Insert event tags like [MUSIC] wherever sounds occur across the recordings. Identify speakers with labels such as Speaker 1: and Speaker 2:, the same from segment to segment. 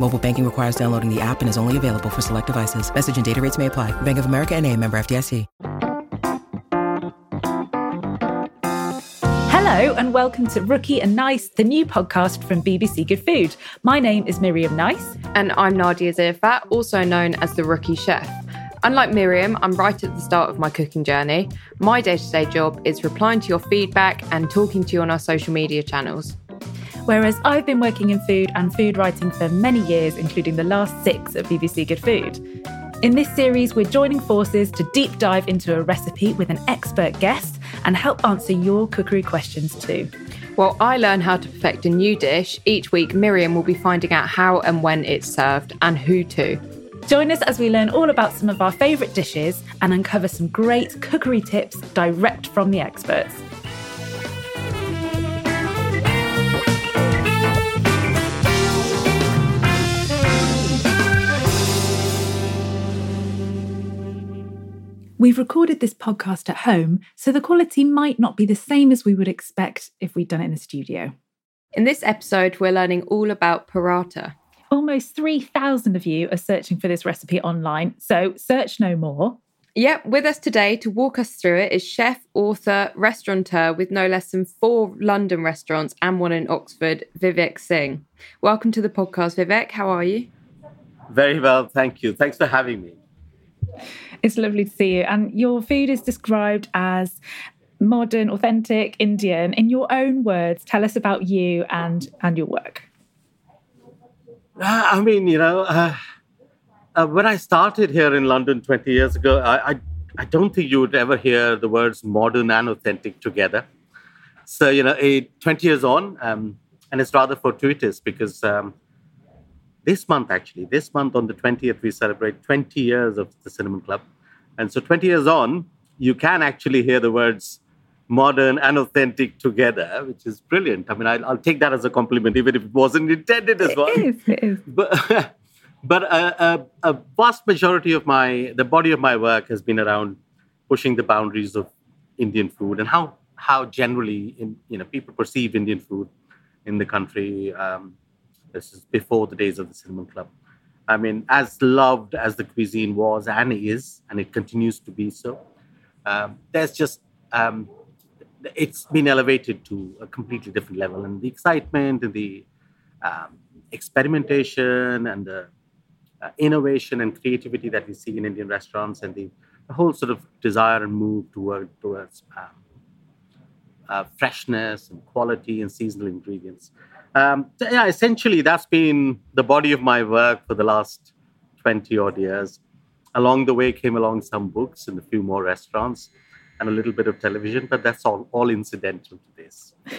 Speaker 1: Mobile banking requires downloading the app and is only available for select devices. Message and data rates may apply. Bank of America and a member FDIC.
Speaker 2: Hello and welcome to Rookie and Nice, the new podcast from BBC Good Food. My name is Miriam Nice.
Speaker 3: And I'm Nadiya Zirfat, also known as the Rookie Chef. Unlike Miriam, I'm right at the start of my cooking journey. My day to day job is replying to your feedback and talking to you on our social media channels.
Speaker 2: Whereas I've been working in food and food writing for many years, including the last six at BBC Good Food. In this series, we're joining forces to deep dive into a recipe with an expert guest and help answer your cookery questions too.
Speaker 3: While I learn how to perfect a new dish, each week Miriam will be finding out how and when it's served and who to.
Speaker 2: Join us as we learn all about some of our favourite dishes and uncover some great cookery tips direct from the experts. We've recorded this podcast at home, so the quality might not be the same as we would expect if we'd done it in the studio.
Speaker 3: In this episode, we're learning all about paratha.
Speaker 2: Almost 3,000 of you are searching for this recipe online, so search no more.
Speaker 3: Yep, with us today to walk us through it is chef, author, restaurateur with no less than four London restaurants and one in Oxford, Vivek Singh. Welcome to the podcast, Vivek. How are you?
Speaker 4: Very well, thank you. Thanks for having me.
Speaker 2: It's lovely to see you. And your food is described as modern, authentic, Indian. In your own words, tell us about you and and your work.
Speaker 4: Uh, I mean, you know, uh, uh, when I started here in London 20 years ago, I, I, I don't think you would ever hear the words modern and authentic together. So, you know, a, 20 years on, um, and it's rather fortuitous because um, this month, actually, this month on the 20th, we celebrate 20 years of the Cinnamon Club. And so 20 years on, you can actually hear the words modern and authentic together, which is brilliant. I mean, I'll, I'll take that as a compliment, even if it wasn't intended as
Speaker 2: It
Speaker 4: one.
Speaker 2: It is. [LAUGHS]
Speaker 4: But, but a, a, a vast majority of my, the body of my work has been around pushing the boundaries of Indian food and how, how generally, in, you know, people perceive Indian food in the country. Um, this is before the days of the Cinnamon Club. I mean, as loved as the cuisine was and is, and it continues to be so, um, there's just um, it's been elevated to a completely different level, and the excitement and the um, experimentation and the uh, innovation and creativity that we see in Indian restaurants, and the, the whole sort of desire and move toward towards um, uh, freshness and quality and seasonal ingredients. Um, so yeah, essentially, that's been the body of my work for the last 20 odd years. Along the way, came along some books and a few more restaurants. and a little bit of television, but that's all all incidental to this. [LAUGHS]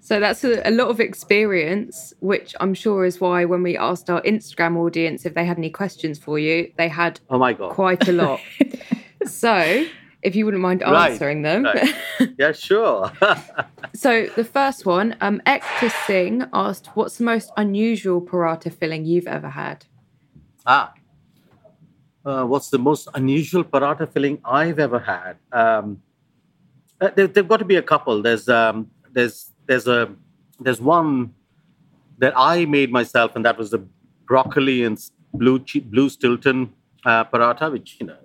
Speaker 3: So that's a, a, lot of experience, which I'm sure is why when we asked our Instagram audience if they had any questions for you, they had
Speaker 4: oh my god
Speaker 3: quite a lot. [LAUGHS] so if you wouldn't mind answering right, them. Right. [LAUGHS]
Speaker 4: Yeah, sure. [LAUGHS]
Speaker 3: so the first one, um, Ekta Singh asked, "What's the most unusual paratha filling you've ever had?"
Speaker 4: Ah, uh, what's the most unusual paratha filling I've ever had? Um, uh, there, have got to be a couple. There's um, there's there's a there's one that I made myself, and that was the broccoli and blue blue Stilton uh, paratha, which you know,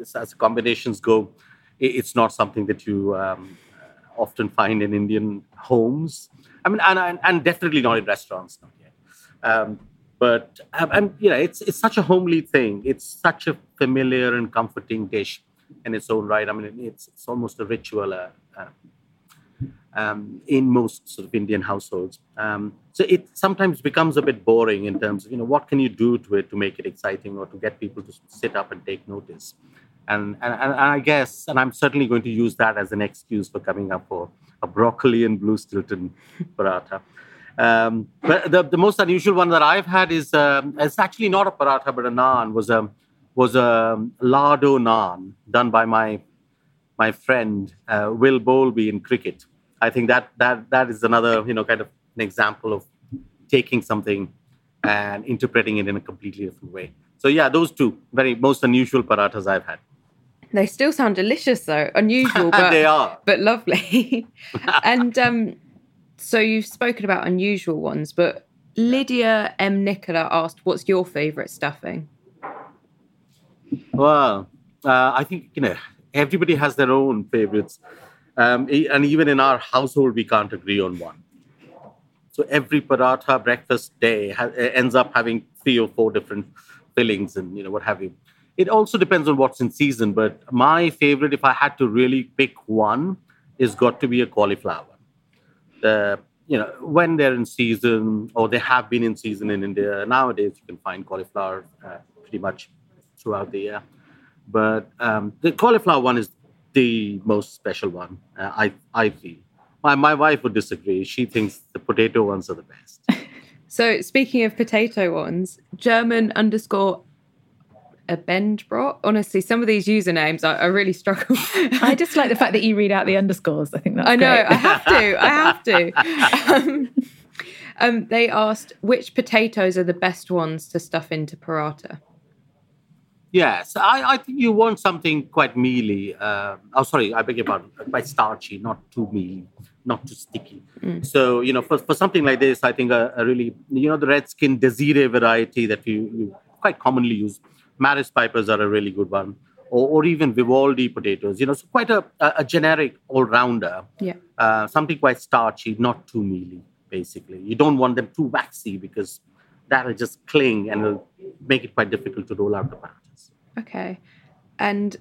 Speaker 4: it's, as combinations go, it's not something that you um, often find in Indian homes. I mean, and and, and definitely not in restaurants. Not yet. Um, but um, you know, it's it's such a homely thing. It's such a familiar and comforting dish in its own right. I mean, it's it's almost a ritual. Uh, uh, um, in most sort of Indian households. Um, so it sometimes becomes a bit boring in terms of, you know, what can you do to it to make it exciting or to get people to sit up and take notice? And, and, and I guess, and I'm certainly going to use that as an excuse for coming up for a broccoli and blue Stilton [LAUGHS] paratha. Um, but the, the most unusual one that I've had is um, it's actually not a paratha but a naan was a was a lardo naan done by my my friend uh, Will Bowlby in Kricket. I think that that that is another you know kind of an example of taking something and interpreting it in a completely different way. So yeah, those two very most unusual parathas I've had.
Speaker 3: They still sound delicious though, unusual, [LAUGHS] but
Speaker 4: they are,
Speaker 3: but lovely. [LAUGHS] and um, so you've spoken about unusual ones, but Lydia M. Nicola asked, "What's your favourite stuffing?"
Speaker 4: Well, uh, I think you know everybody has their own favorites. Um, and even in our household, we can't agree on one. So every paratha breakfast day ha- ends up having three or four different fillings and you know what have you. It also depends on what's in season, but my favorite, if I had to really pick one, is got to be a cauliflower. The you know when they're in season or they have been in season in India nowadays, you can find cauliflower uh, pretty much throughout the year. But um, the cauliflower one is the most special one. Uh, I I feel. My my wife would disagree. She thinks the potato ones are the best. [LAUGHS]
Speaker 3: so speaking of potato ones, German underscore a bend bro. Honestly, some of these usernames I, I really struggle. [LAUGHS]
Speaker 2: I just like the fact that you read out the underscores. I think that's
Speaker 3: I know.
Speaker 2: Great.
Speaker 3: I have to. I have to. [LAUGHS] Um, um, they asked which potatoes are the best ones to stuff into paratha.
Speaker 4: Yes, I, I think you want something quite mealy. Uh, oh, sorry, I beg your pardon, quite starchy, not too mealy, not too sticky. Mm. So, you know, for, for something like this, I think a, a, really, you know, the red skin Desiree variety that you, you quite commonly use, Maris Pipers are a really good one, or, or even Vivaldi potatoes, you know, so quite a, a generic all rounder.
Speaker 3: Yeah.
Speaker 4: Uh, something quite starchy, not too mealy, basically. You don't want them too waxy because that'll just cling and it'll make it quite difficult to roll out the pan.
Speaker 3: Okay. And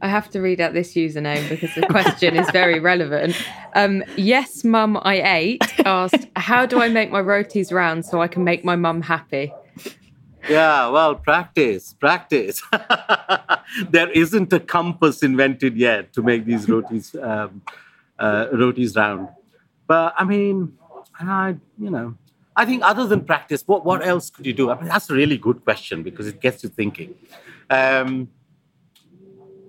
Speaker 3: I have to read out this username because the question is very relevant. Um, yes, mum, I ate asked, How do I make my rotis round so I can make my mum happy?
Speaker 4: Yeah, well, practice, practice. [LAUGHS] there isn't a compass invented yet to make these rotis, um, uh, rotis round. But I mean, I, you know, I think other than practice, what, what else could you do? I mean, that's a really good question because it gets you thinking. Um,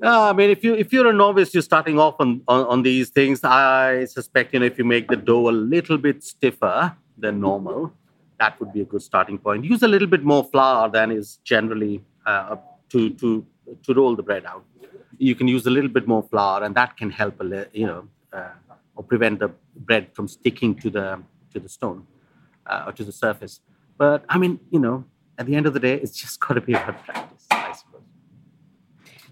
Speaker 4: uh, I mean, if you if you're a novice, you're starting off on, on, on these things. I suspect you know if you make the dough a little bit stiffer than normal, that would be a good starting point. Use a little bit more flour than is generally uh, to to to roll the bread out. You can use a little bit more flour, and that can help a li- you know uh, or prevent the bread from sticking to the to the stone uh, or to the surface. But I mean, you know, at the end of the day, it's just [LAUGHS] got to be about practice, I suppose.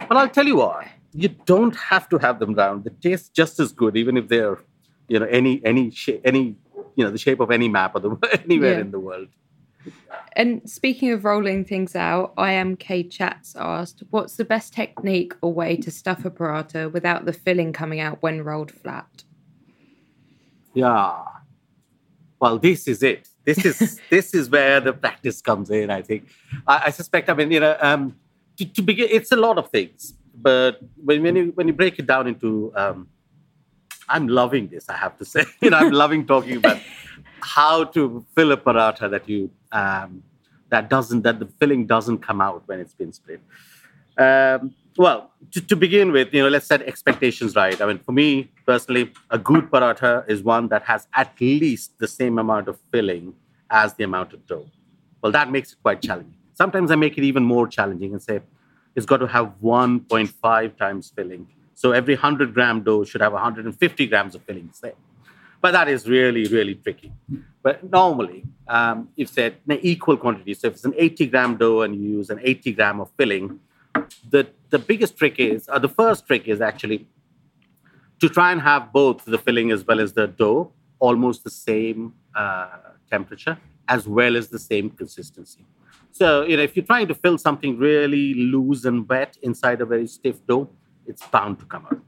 Speaker 4: But I'll tell you what, you don't have to have them round. They taste just as good, even if they're, you know, any any shape, any you know, the shape of any map of the [LAUGHS] anywhere yeah. in the world.
Speaker 3: And speaking of rolling things out, I am K Chats asked, "What's the best technique or way to stuff a paratha without the filling coming out when rolled flat?"
Speaker 4: Yeah, well, this is it. This is [LAUGHS] this is where the practice comes in. I think. I, I suspect. I mean, you know, um, to, to, begin, it's a lot of things. but when, when you when you break it down into, um, I'm loving this. I have to say, [LAUGHS] you know, I'm loving talking about how to fill a paratha that you um, that doesn't that the filling doesn't come out when it's been split. Um, well, to, to, begin with, you know, let's set expectations right. I mean, for me personally, a good paratha is one that has at least the same amount of filling as the amount of dough. Well, that makes it quite challenging. Sometimes I make it even more challenging and say it's got to have 1.5 times filling. So every 100 gram dough should have 150 grams of filling, say. But that is really, really tricky. But normally, um, if said in equal quantity, so if it's an 80 gram dough and you use an 80 gram of filling, the, the biggest trick is, or the first trick is actually to try and have both the filling as well as the dough almost the same uh, temperature as well as the same consistency. So, you know, if you're trying to fill something really loose and wet inside a very stiff dough, it's bound to come out.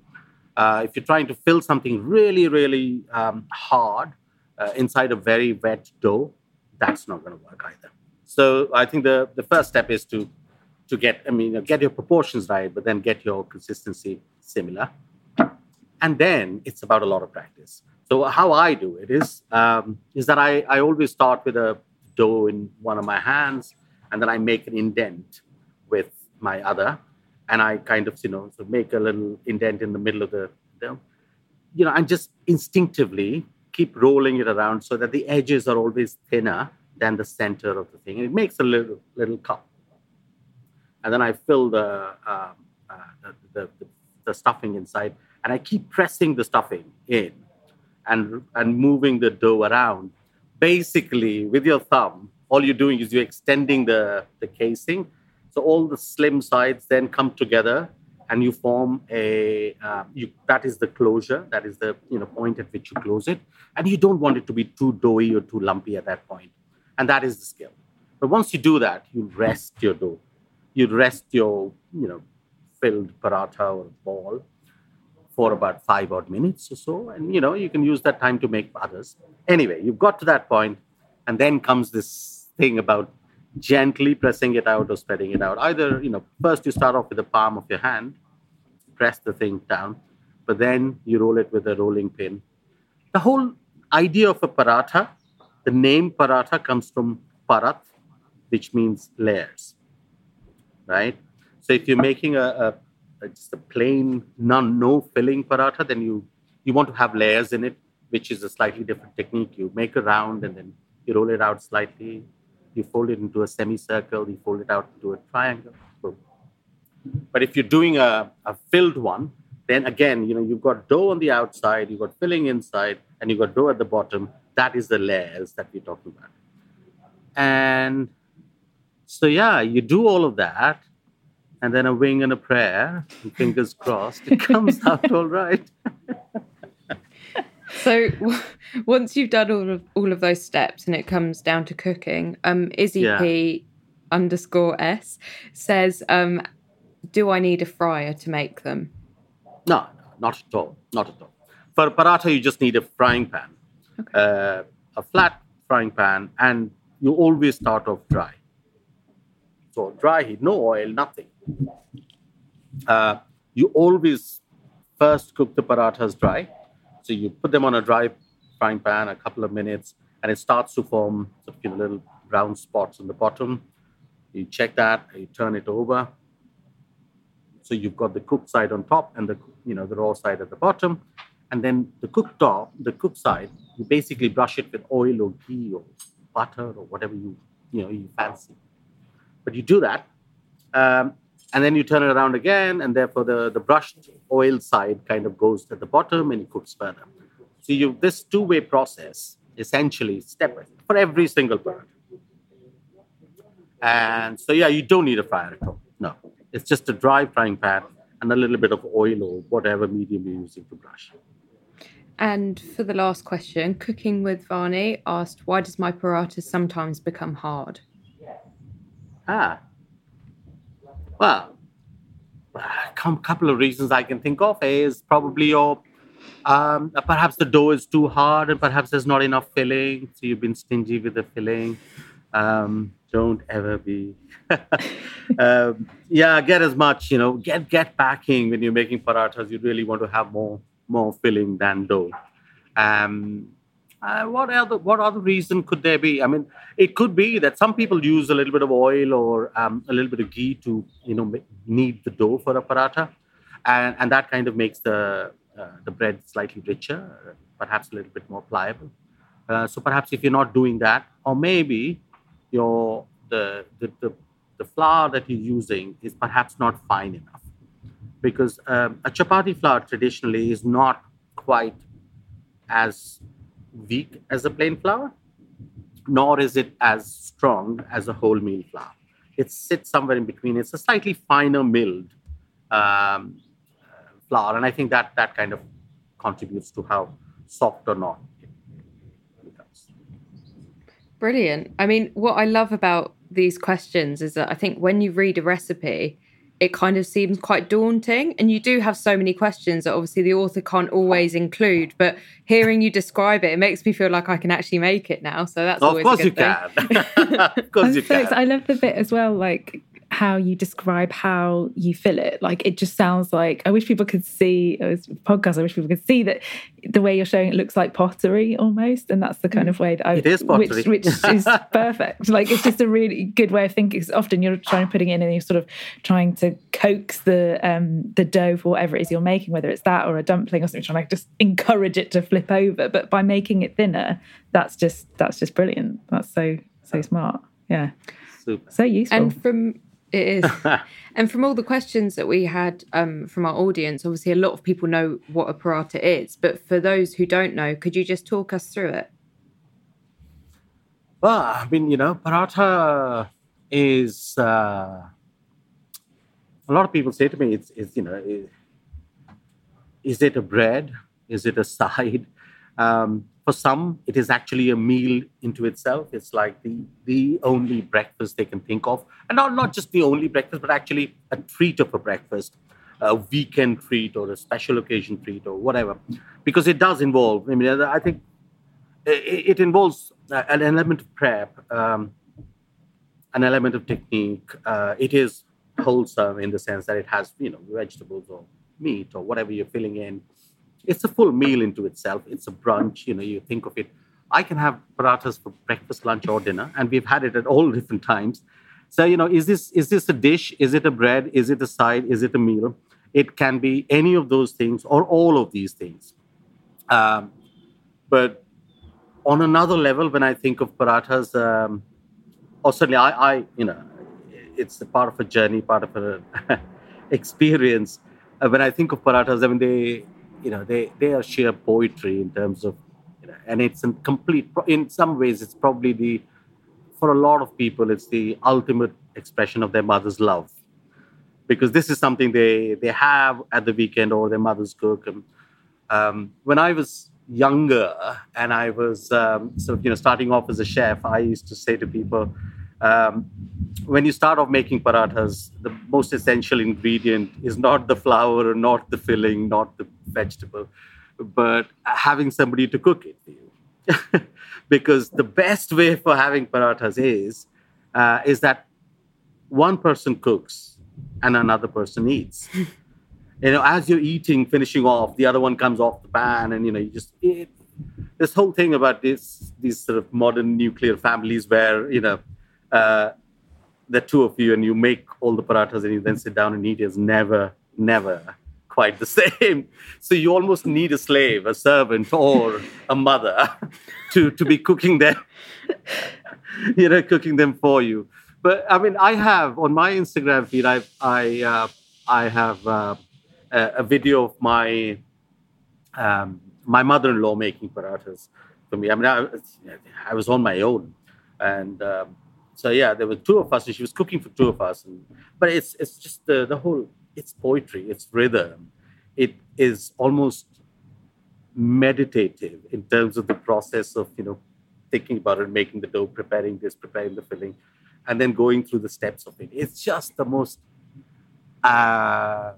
Speaker 4: Uh, if you're trying to fill something really, really um, hard uh, inside a very wet dough, that's not going to work either. So I think the, the first step is to to get, I mean, get your proportions right, but then get your consistency similar. And then it's about a lot of practice. So how I do it is um, is that I, I always start with a dough in one of my hands, and then I make an indent with my other, and I kind of you know so make a little indent in the middle of the dough. You know, and just instinctively keep rolling it around so that the edges are always thinner than the center of the thing. And it makes a little little cup and then I fill the, uh, uh, the, the, the, stuffing inside, and I keep pressing the stuffing in and, and moving the dough around. Basically, with your thumb, all you're doing is you're extending the, the casing. So all the slim sides then come together and you form a uh, you, that is the closure. That is the you know point at which you close it. And you don't want it to be too doughy or too lumpy at that point. And that is the skill. But once you do that you rest your dough. You'd rest your, you know, filled paratha or ball for about five odd minutes or so. And, you know, you can use that time to make others. Anyway, you've got to that point, and then comes this thing about gently pressing it out or spreading it out. Either, you know, first you start off with the palm of your hand, press the thing down, but then you roll it with a rolling pin. The whole idea of a paratha, the name paratha comes from parat, which means layers right? So if you're making a, a, a just a plain none no filling paratha, then you you want to have layers in it, which is a slightly different technique. You make a round and then you roll it out slightly. You fold it into a semicircle. You fold it out into a triangle. Boom. But if you're doing a, a filled one, then again, you know, you've got dough on the outside, you've got filling inside, and you've got dough at the bottom. That is the layers that we're talking about. And so yeah, you do all of that, and then a wing and a prayer, and fingers crossed, it comes [LAUGHS] out all right. [LAUGHS]
Speaker 3: so [LAUGHS] once you've done all of all of those steps and it comes down to cooking, um, Izzy yeah. P underscore S says, um, "Do I need a fryer to make them?"
Speaker 4: No, no, not at all. Not at all. For paratha, you just need a frying pan, okay. uh, a flat frying pan, and you always start off dry. So dry heat, no oil, nothing. Uh, you always first cook the parathas dry. So you put them on a dry frying pan a couple of minutes, and it starts to form you know, little brown spots on the bottom. You check that, you turn it over. So you've got the cooked side on top and the you know the raw side at the bottom, and then the cooked top, the cooked side, you basically brush it with oil or ghee or butter or whatever you you know you fancy. But you do that, um, and then you turn it around again, and therefore the, the brushed oil side kind of goes to the bottom and it cooks further. So you this two-way process essentially step for every single bird. And so yeah, you don't need a fryer at all. No. It's just a dry frying pan and a little bit of oil or whatever medium you're using to brush.
Speaker 3: And for the last question, Cooking with Vani asked, why does my paratha sometimes become hard?
Speaker 4: Ah. Well, a couple of reasons I can think of is probably your um, perhaps the dough is too hard and perhaps there's not enough filling, so you've been stingy with the filling. Um, don't ever be. [LAUGHS] um, yeah, get as much, you know, get get packing when you're making parathas. You really want to have more more filling than dough. Um, uh, what other what other reason could there be? I mean, it could be that some people use a little bit of oil or um, a little bit of ghee to you know knead the dough for a paratha, and and that kind of makes the uh, the bread slightly richer, perhaps a little bit more pliable. Uh, so perhaps if you're not doing that, or maybe your the, the the, the flour that you're using is perhaps not fine enough, because um, a chapati flour traditionally is not quite as weak as a plain flour, nor is it as strong as a wholemeal flour. It sits somewhere in between. It's a slightly finer milled um, flour, and I think that that kind of contributes to how soft or not.
Speaker 3: Brilliant. I mean, what I love about these questions is that I think when you read a recipe, it kind of seems quite daunting. And you do have so many questions that obviously the author can't always include. But hearing you describe it, it makes me feel like I can actually make it now. So that's
Speaker 4: oh,
Speaker 3: always
Speaker 4: of course
Speaker 3: a good
Speaker 4: you
Speaker 3: thing.
Speaker 4: can. [LAUGHS] of course you
Speaker 2: so
Speaker 4: can.
Speaker 2: I love the bit as well, like how you describe how you fill it. Like it just sounds like I wish people could see it was a podcast. I wish people could see that the way you're showing it looks like pottery almost, and that's the kind of way that I
Speaker 4: It is pottery.
Speaker 2: which, which is [LAUGHS] perfect. Like it's just a really good way of thinking. 'cause often you're trying putting it in and you're sort of trying to coax the um the dough for whatever it is you're making, whether it's that or a dumpling or something, trying to just encourage it to flip over. But by making it thinner, that's just that's just brilliant. That's so so smart. Yeah.
Speaker 4: Super.
Speaker 2: So useful.
Speaker 3: And from it is, [LAUGHS] and from all the questions that we had um, from our audience, obviously a lot of people know what a paratha is. But for those who don't know, could you just talk us through it?
Speaker 4: Well, I mean, you know, paratha is. Uh, a lot of people say to me, "It's, it's you know, is, is it a bread? Is it a side?" Um, for some, it is actually a meal into itself. It's like the the only breakfast they can think of, and not not just the only breakfast, but actually a treat of a breakfast, a weekend treat or a special occasion treat or whatever, because it does involve. I mean, I think it, involves an element of prep, um, an element of technique. Uh, it is wholesome in the sense that it has, you know, vegetables or meat or whatever you're filling in. It's a full meal into itself. It's a brunch. You know, you think of it. I can have parathas for breakfast, lunch, or dinner, and we've had it at all [LAUGHS] different times. So, you know, is this is this a dish? Is it a bread? Is it a side? Is it a meal? It can be any of those things or all of these things. Um, but on another level, when I think of parathas, um, or certainly I, I, you know, it's a part of a journey, part of an [LAUGHS] experience. Uh, when I think of parathas, I mean, they, you know, they they are sheer poetry in terms of, you know, and it's a complete. In some ways, it's probably the, for a lot of people, it's the ultimate expression of their mother's love, because this is something they they have at the weekend or their mother's cook. And um, when I was younger and I was um, sort of you know starting off as a chef, I used to say to people, um, when you start off making parathas, the most essential ingredient is not the flour, not the filling, not the vegetable, but having somebody to cook it for you. [LAUGHS] because the best way for having parathas is uh, is that one person cooks and another person eats [LAUGHS] you know, as you're eating, finishing off, the other one comes off the pan, and you know, you just it, this whole thing about this these sort of modern nuclear families where you know uh, the two of you and you make all the parathas and you then sit down and eat is never, never quite the [LAUGHS] same. So you almost need a slave, a servant, or a mother [LAUGHS] to to be cooking them, [LAUGHS] you know, cooking them for you. But I mean, I have on my Instagram feed, I I uh, I have. Uh, a, a video of my um, my mother-in-law making parathas for me. I mean, I, I was on my own, and um, so yeah, there were two of us, and she was cooking for two of us. And, but it's it's just the the whole it's poetry, it's rhythm, it is almost meditative in terms of the process of you know thinking about it, making the dough, preparing this, preparing the filling, and then going through the steps of it. It's just the most. Uh,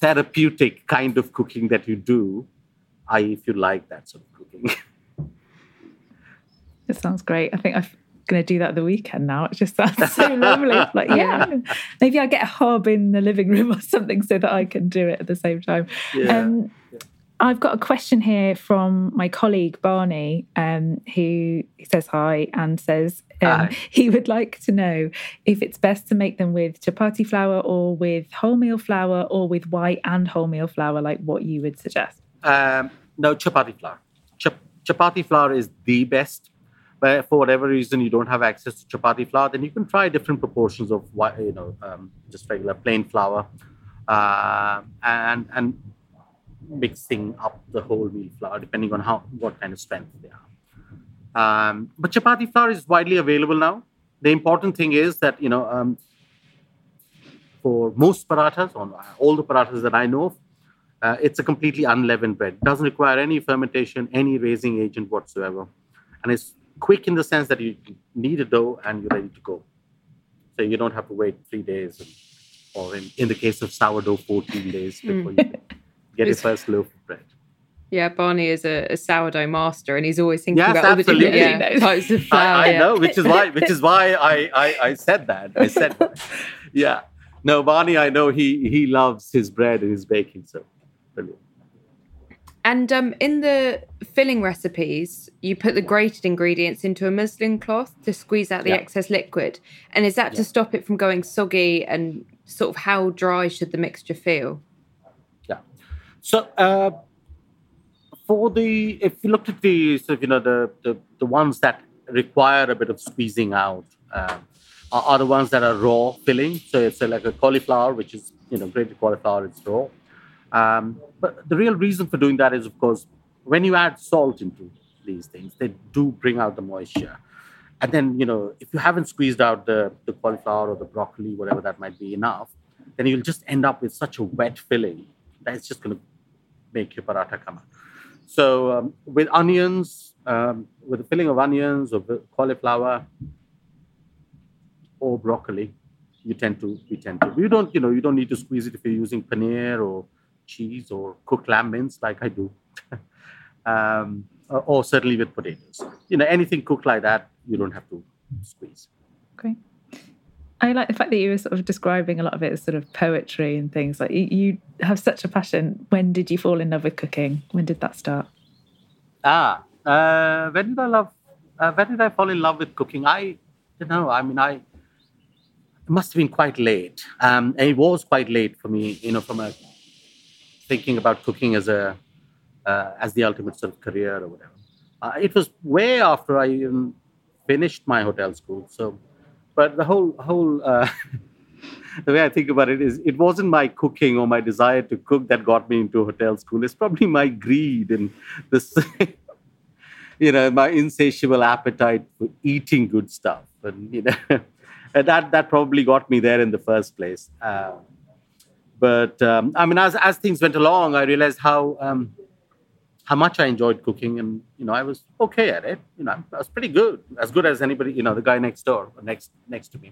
Speaker 4: therapeutic kind of cooking that you do, i.e., if you like that sort of cooking. [LAUGHS]
Speaker 2: It sounds great. I think I've going to do that the weekend now. It just sounds so [LAUGHS] lovely. Like, yeah, maybe I get a hob in the living room or something so that I can do it at the same time.
Speaker 4: Yeah.
Speaker 2: Um, I've got a question here from my colleague Barney, um, who says hi and says um,
Speaker 4: Hi.
Speaker 2: he would like to know if it's best to make them with chapati flour or with wholemeal flour or with white and wholemeal flour, like what you would suggest.
Speaker 4: Um, no, chapati flour. Chap- chapati flour is the best. But for whatever reason you don't have access to chapati flour, then you can try different proportions of what you know, um, just regular plain flour, uh, and and mixing up the wholemeal flour depending on how what kind of strength they are. Um, but chapati flour is widely available now. The important thing is that you know um, for most parathas, on all the parathas that I know of, uh, it's a completely unleavened bread. Doesn't require any fermentation, any raising agent whatsoever, and it's quick in the sense that you knead a dough and you're ready to go. So you don't have to wait three days, or in, in the case of sourdough, 14 days hmm. before you [LAUGHS] get your first loaf of bread.
Speaker 3: Yeah, Barney is a, a sourdough master, and he's always thinking
Speaker 4: Yes,
Speaker 3: about all the different yeah, types of flour.
Speaker 4: I, I
Speaker 3: yeah.
Speaker 4: know, which is why, which is why I, I, I said that. I said, that. [LAUGHS] yeah. No, Barney, I know he he loves his bread and his baking. So, brilliant.
Speaker 3: And um, in the filling recipes, you put the grated ingredients into a muslin cloth to squeeze out the excess liquid. And is that to stop it from going soggy? And sort of how dry should the mixture feel?
Speaker 4: Yeah. So uh, for the if you looked at the sort of you know the the, the ones that require a bit of squeezing out uh, are, are the ones that are raw filling. So it's uh, like a cauliflower, which is you know grated cauliflower, it's raw. Um, but the real reason for doing that is, of course, when you add salt into these things, they do bring out the moisture. And then, you know, if you haven't squeezed out the, the cauliflower or the broccoli, whatever that might be enough, then you'll just end up with such a wet filling that it's just going to make your paratha come out. So um, with onions, um, with the filling of onions or cauliflower or broccoli, you tend to we tend to you don't you know you don't need to squeeze it if you're using paneer or cheese or cooked lamb mince like I do, [LAUGHS] um, or, or certainly with potatoes. You know anything cooked like that, you don't have to squeeze.
Speaker 2: Okay. I like the fact that you were sort of describing a lot of it as sort of poetry and things. Like you, you have such a passion. When did you fall in love with cooking? When did that start?
Speaker 4: Ah, uh, when did I love? Uh, when did I fall in love with cooking? I don't know. I mean, I it must have been quite late. Um, and it was quite late for me. You know, from a thinking about cooking as a uh, as the ultimate sort of career or whatever. Uh, it was way after I even finished my hotel school. So, but the whole whole uh, [LAUGHS] the way I think about it is, it wasn't my cooking or my desire to cook that got me into hotel school. It's probably my greed and this, [LAUGHS] you know, my insatiable appetite for eating good stuff, and you know, [LAUGHS] and that that probably got me there in the first place. Uh, but um, I mean, as as things went along, I realized how um, how much I enjoyed cooking, and you know, I was okay at it. You know, I was pretty good, as good as anybody. You know, the guy next door, or next next to me.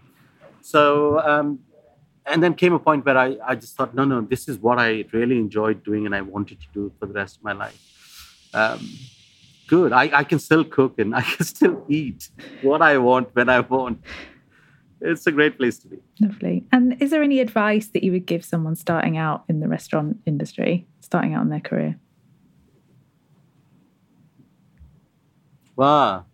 Speaker 4: So, um, and then came a point where I, I just thought, no, no, this is what I really enjoyed doing, and I wanted to do for the rest of my life. Um, good. I, I can still cook and [LAUGHS] I can still eat what I want when I want. It's a great place to be.
Speaker 2: Lovely. And is there any advice that you would give someone starting out in the restaurant industry, starting out in their career?
Speaker 4: Wow.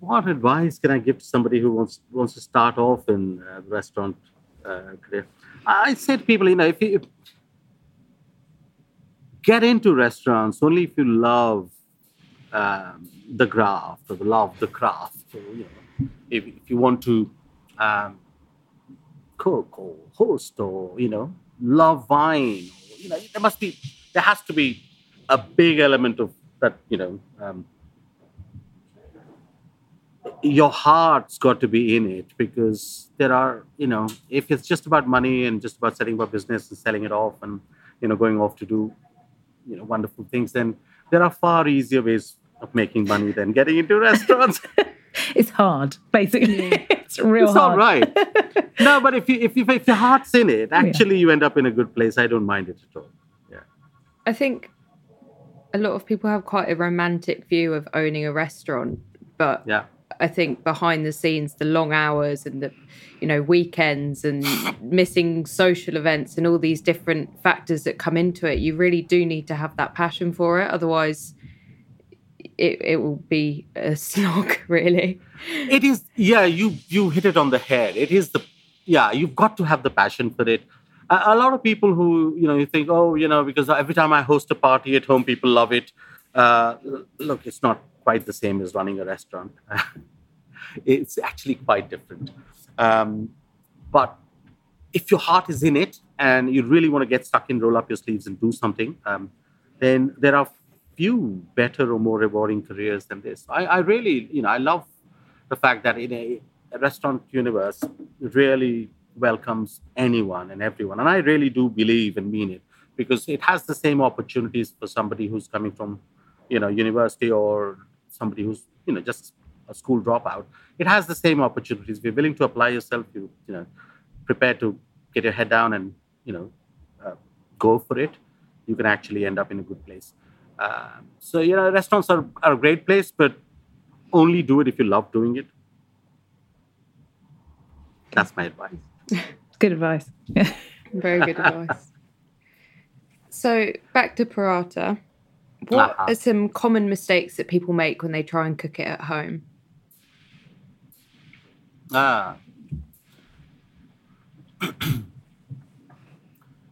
Speaker 4: What advice can I give to somebody who wants wants to start off in uh, the restaurant uh, career? I say to people, you know, if you get into restaurants only if you love um, the craft or the love the craft, or, you know, if, if you want to um, cook or host or you know love wine, you know, there must be there has to be a big element of that, you know. Um, your heart's got to be in it because there are, you know, if it's just about money and just about setting up a business and selling it off and, you know, going off to do, you know, wonderful things, then there are far easier ways of making money than getting into restaurants. [LAUGHS]
Speaker 2: It's hard, basically. [LAUGHS] it's real hard.
Speaker 4: it's
Speaker 2: hard.
Speaker 4: all right. [LAUGHS] no, but if you if you if your heart's in it, actually you end up in a good place. I don't mind it at all. Yeah.
Speaker 3: I think a lot of people have quite a romantic view of owning a restaurant, but
Speaker 4: Yeah.
Speaker 3: I think behind the scenes, the long hours and the, you know, weekends and missing social events and all these different factors that come into it, you really do need to have that passion for it. Otherwise, it, it will be a [LAUGHS] slog, really.
Speaker 4: It is, yeah. You you hit it on the head. It is the, yeah. You've got to have the passion for it. A, a lot of people who you know you think, oh, you know, because every time I host a party at home, people love it. Uh, look, it's not quite the same as running a restaurant. [LAUGHS] it's actually quite different. Um, but if your heart is in it and you really want to get stuck in, roll up your sleeves and do something, um, then there are few better or more rewarding careers than this. I, I really, you know, I love the fact that in a, a restaurant universe really welcomes anyone and everyone, and I really do believe and mean it because it has the same opportunities for somebody who's coming from, you know, university or somebody who's, you know, just a school dropout. It has the same opportunities. If you're willing to apply yourself, you, you know, prepare to get your head down and, you know, uh, go for it, you can actually end up in a good place. Um, so you know, restaurants are, are a great place, but only do it if you love doing it. That's my advice. [LAUGHS]
Speaker 2: Good advice. Yeah. [LAUGHS]
Speaker 3: Very good advice. So back to paratha. What
Speaker 4: Uh-huh.
Speaker 3: are some common mistakes that people make when they try and cook it at home?
Speaker 4: Ah. [CLEARS THROAT]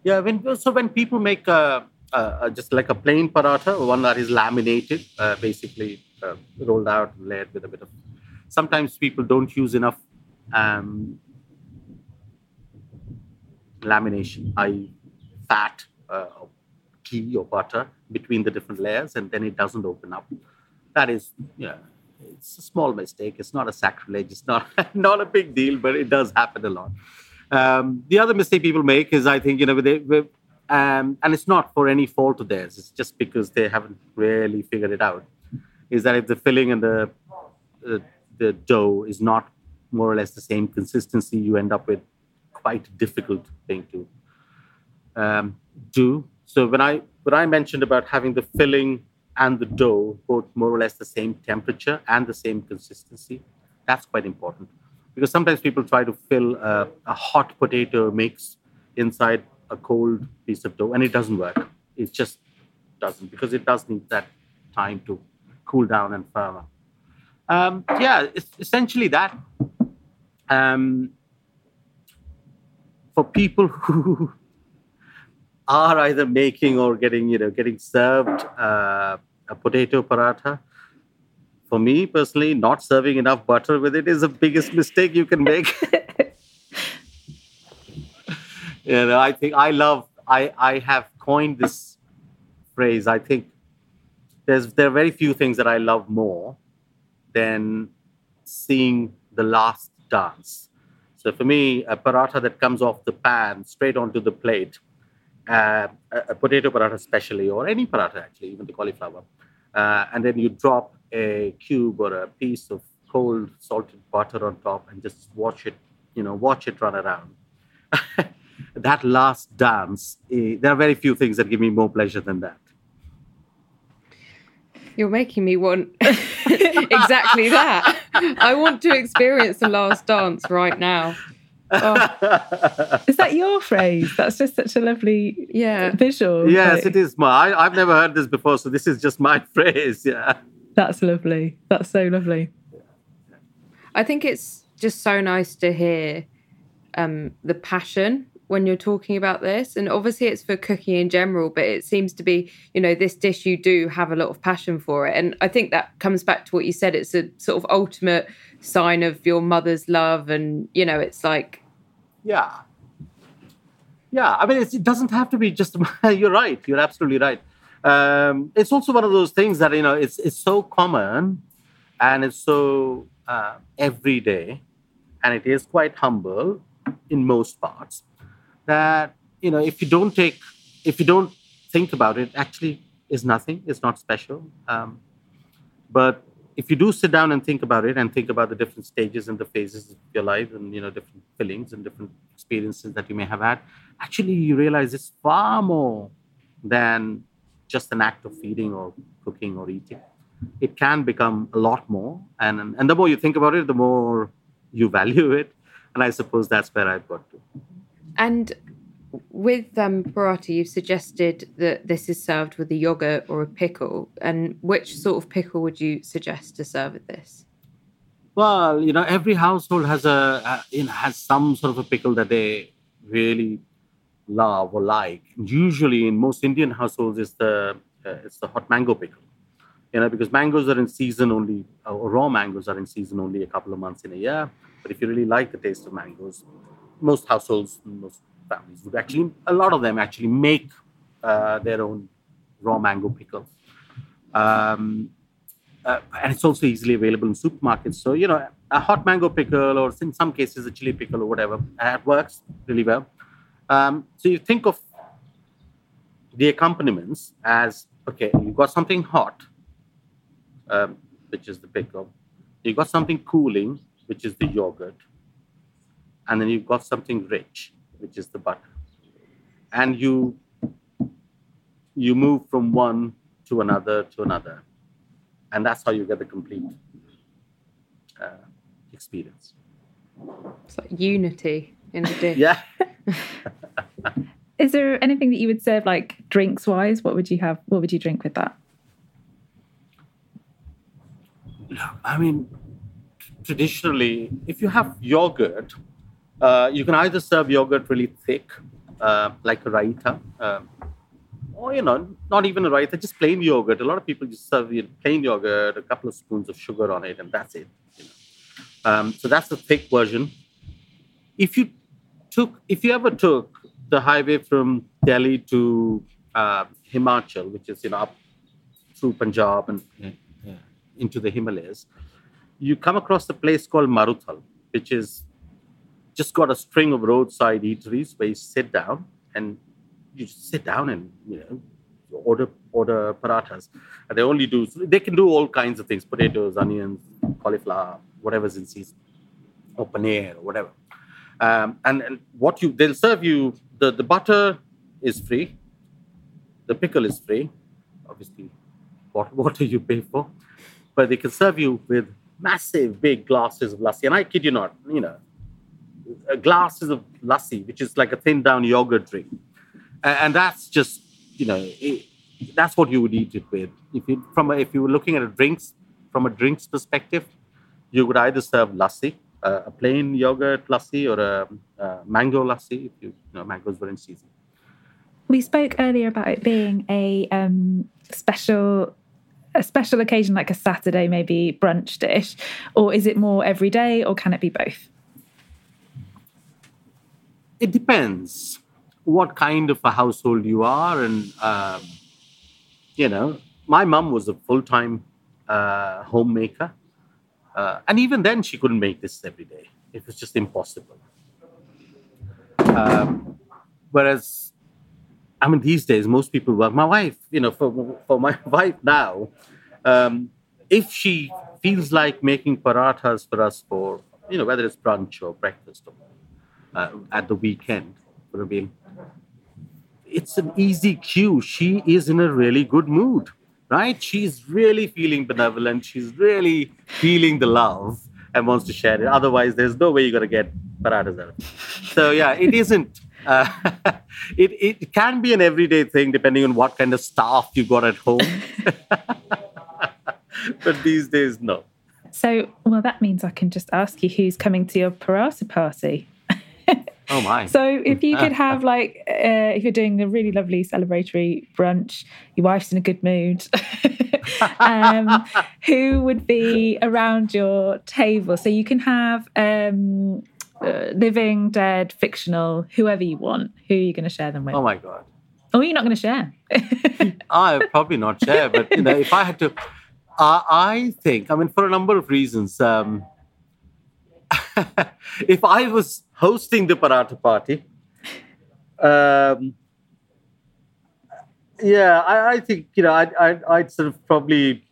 Speaker 4: yeah, when so when people make a, a, a- just like a plain paratha, one that is laminated, uh, basically uh, rolled out, and layered with a bit of. Sometimes people don't use enough um, lamination, i.e., fat, uh, or ghee or butter between the different layers, and then it doesn't open up. That is, know, it's a small mistake. It's not a sacrilege. It's not [LAUGHS] not a big deal, but it does happen a lot. Um, the other mistake people make is, I think, you know, they- um, and it's not for any fault of theirs. It's just because they haven't really figured it out. Is that if the filling and the uh, the dough is not more or less the same consistency, you end up with quite a difficult thing to um, do. So when I when I mentioned about having the filling and the dough both more or less the same temperature and the same consistency, that's quite important because sometimes people try to fill a, a hot potato mix inside a cold piece of dough and it doesn't work. It just doesn't because it does need that time to cool down and firm up. Um, yeah, it's essentially that. Um, for people [LAUGHS] who are either making or getting, you know, getting served uh, a potato paratha. For me personally, not serving enough butter with it is the biggest mistake you can make. [LAUGHS] you know, I think I love. I I have coined this phrase. I think there's there are very few things that I love more than seeing the last dance. So for me, a paratha that comes off the pan straight onto the plate, uh, a, potato paratha especially, or any paratha actually, even the cauliflower, uh, and then you drop a cube or a piece of cold salted butter on top and just watch it, you know, watch it run around. [LAUGHS] that last dance, eh, there are very few things that give me more pleasure than that.
Speaker 3: You're making me want [LAUGHS] exactly that. I want to experience the last dance right now. Oh,
Speaker 2: Is that your phrase? That's just such a lovely
Speaker 3: yeah.
Speaker 2: visual.
Speaker 4: yes,
Speaker 2: Like,
Speaker 4: it is. My, I, I've never heard this before, so this is just my [LAUGHS] phrase. Yeah.
Speaker 2: That's lovely. That's so lovely.
Speaker 3: I think it's just so nice to hear um, the passion when you're talking about this. And obviously, it's for cooking in general, but it seems to be, you know, this dish you do have a lot of passion for it. And I think that comes back to what you said. It's a sort of ultimate sign of your mother's love. And, you know, it's like,
Speaker 4: Yeah. Yeah. I mean, it doesn't have to be just, [LAUGHS] you're right. You're absolutely right. Um, it's also one of those things that, you know, it's, it's so common and it's so uh, everyday and it is quite humble in most parts that, you know, if you don't take, if you don't think about it, actually is nothing. It's not special. Um, but if you do sit down and think about it and think about the different stages and the phases of your life and you know different feelings and different experiences that you may have had actually you realize it's far more than just an act of feeding or cooking or eating. It can become a lot more, and and the more you think about it, the more you [LAUGHS] value it. And I suppose that's where I've got to.
Speaker 3: And with um, paratha, you've suggested that this is served with a yogurt or a pickle. And which sort of pickle would you suggest to serve with this?
Speaker 4: Well, you know, every household has a, a you know has some sort of a pickle that they really love or like. Usually, in most Indian households, it's the uh, it's the hot mango pickle. You know, because mangoes are in season only, or raw mangoes are in season only a couple of months in a year. But if you really like the taste of mangoes, most households, most families would actually, a lot of them actually make uh, their own raw mango pickles. Um, uh, and it's also easily available in supermarkets. So, you know, a hot mango pickle or in some cases a chili pickle or whatever, that works really well. Um, so you think of the accompaniments as, okay, you've got something hot, um, which is the pickle. You've got something cooling, which is the yogurt. And then you've got something rich, which is the butter. And you you move from one to another to another and that's how you get the complete uh, experience.
Speaker 3: It's like unity in a dish.
Speaker 4: yeah. [LAUGHS]
Speaker 2: Is there anything that you would serve, like drinks wise? What would you have? What would you drink with that?
Speaker 4: I mean, traditionally, if you have yogurt, uh, you can either serve yogurt really thick, uh, like a raita, uh, or you know, not even a raita, just plain yogurt. A lot of people just serve plain yogurt, a couple of spoons of sugar on it, and that's it. You know? um, so that's the thick version. If you took, if you ever took the highway from Delhi to uh, Himachal, which is you know up through Punjab and yeah, into the Himalayas, you come across a place called Murthal, which is just got a string of roadside eateries where you sit down and you just sit down and you know order order parathas. And they only do they can do all kinds of things: potatoes, onions, cauliflower, whatever's in season, or paneer, or whatever. Um, and, and what you they'll serve you the the butter is free, the pickle is free, obviously. What [LAUGHS] water you pay for, but they can serve you with massive big glasses of lassi. And I kid you not, you know, glasses of lassi, which is like a thin down yogurt drink and that's just you know it, that's what you would eat it with. If you from a, if you were looking at a drinks from a drinks perspective, you would either serve lassi, uh, a plain yogurt lassi, or a, a mango lassi if you, you know mangoes were in season.
Speaker 2: We spoke earlier about it being a um, special a special occasion like a Saturday maybe brunch dish, or is it more every day, or can it be both?
Speaker 4: It depends what kind of a household you are. And, um, you know, my mum was a full time uh, homemaker. Uh, and even then, she couldn't make this every day. It was just impossible. Um, whereas, I mean, these days, most people work. My wife, you know, for, for my [LAUGHS] wife now, um, if she feels like making parathas for us for, you know, whether it's brunch or breakfast or uh, at the weekend for a meal, it's an easy cue. She is in a really good mood, right? She's really feeling benevolent. She's really feeling the love and wants to share it. Otherwise, there's no way you're going to get parathas out So, yeah, it isn't. Uh, [LAUGHS] it, it can be an everyday thing depending on what kind of staff you got at home. [LAUGHS] but these days, no.
Speaker 2: So, well, that means I can just ask you who's coming to your paratha party.
Speaker 4: Oh my!
Speaker 2: So if you could have [LAUGHS] like, uh, if you're doing a really lovely celebratory brunch, your wife's in a good mood. [LAUGHS] um, [LAUGHS] who would be around your table? So you can have um, uh, living, dead, fictional, whoever you want. Who are you going to share them with?
Speaker 4: Oh my god!
Speaker 2: Oh, you're not going to share.
Speaker 4: I probably not share, but you know, if I had to, uh, I think I mean for a number of reasons. Um, if I was hosting the Paratha party, um, yeah, I, I, think you know I'd, I'd, I'd sort of probably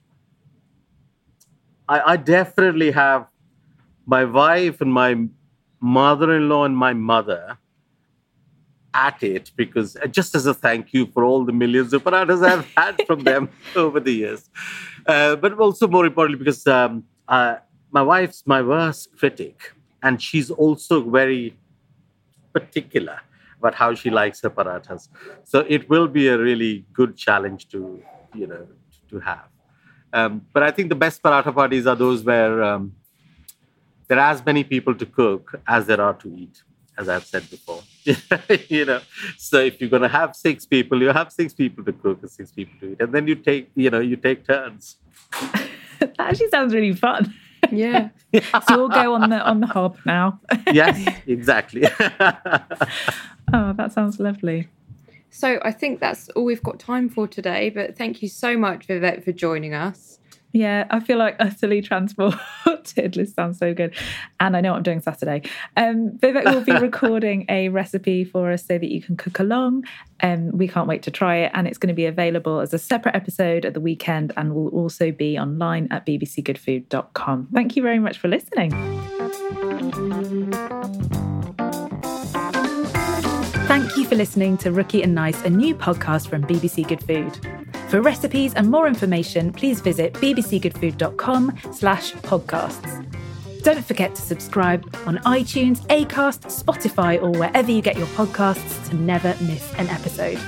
Speaker 4: I, I, definitely have my wife and my mother-in-law and my mother at it because uh, just as a thank you for all the millions of parathas I've had from them [LAUGHS] over the years. Uh, but also more importantly, because um, uh, my wife's my worst critic, and she's also very particular about how she likes her parathas. So it will be a really good challenge to, you know, to have. Um, but I think the best paratha parties are those where um, there are as many people to cook as there are to eat, as I've said before. [LAUGHS] you know, so if you're going to have six people, you have six people to cook and six people to eat, and then you take, you know, you take turns. [LAUGHS]
Speaker 2: that actually sounds really fun.
Speaker 3: Yeah.
Speaker 2: so we'll go on the on the hob now. [LAUGHS]
Speaker 4: yes, exactly. [LAUGHS]
Speaker 2: oh, that sounds lovely.
Speaker 3: So I think that's all we've got time for today. But thank you so much, Vivek, for joining us.
Speaker 2: Yeah, I feel like utterly transported. [LAUGHS] this sounds so good. And I know what I'm doing Saturday. Um, Vivek will be [LAUGHS] recording a recipe for us so that you can cook along. Um, we can't wait to try it. And it's going to be available as a separate episode at the weekend and will also be online at bbcgoodfood.com. Thank you very much for listening. Thank you for listening to Rookie and Nice, a new podcast from BBC Good Food. For recipes and more information, please visit bbcgoodfood.com slash podcasts. Don't forget to subscribe on iTunes, Acast, Spotify, or wherever you get your podcasts to never miss an episode.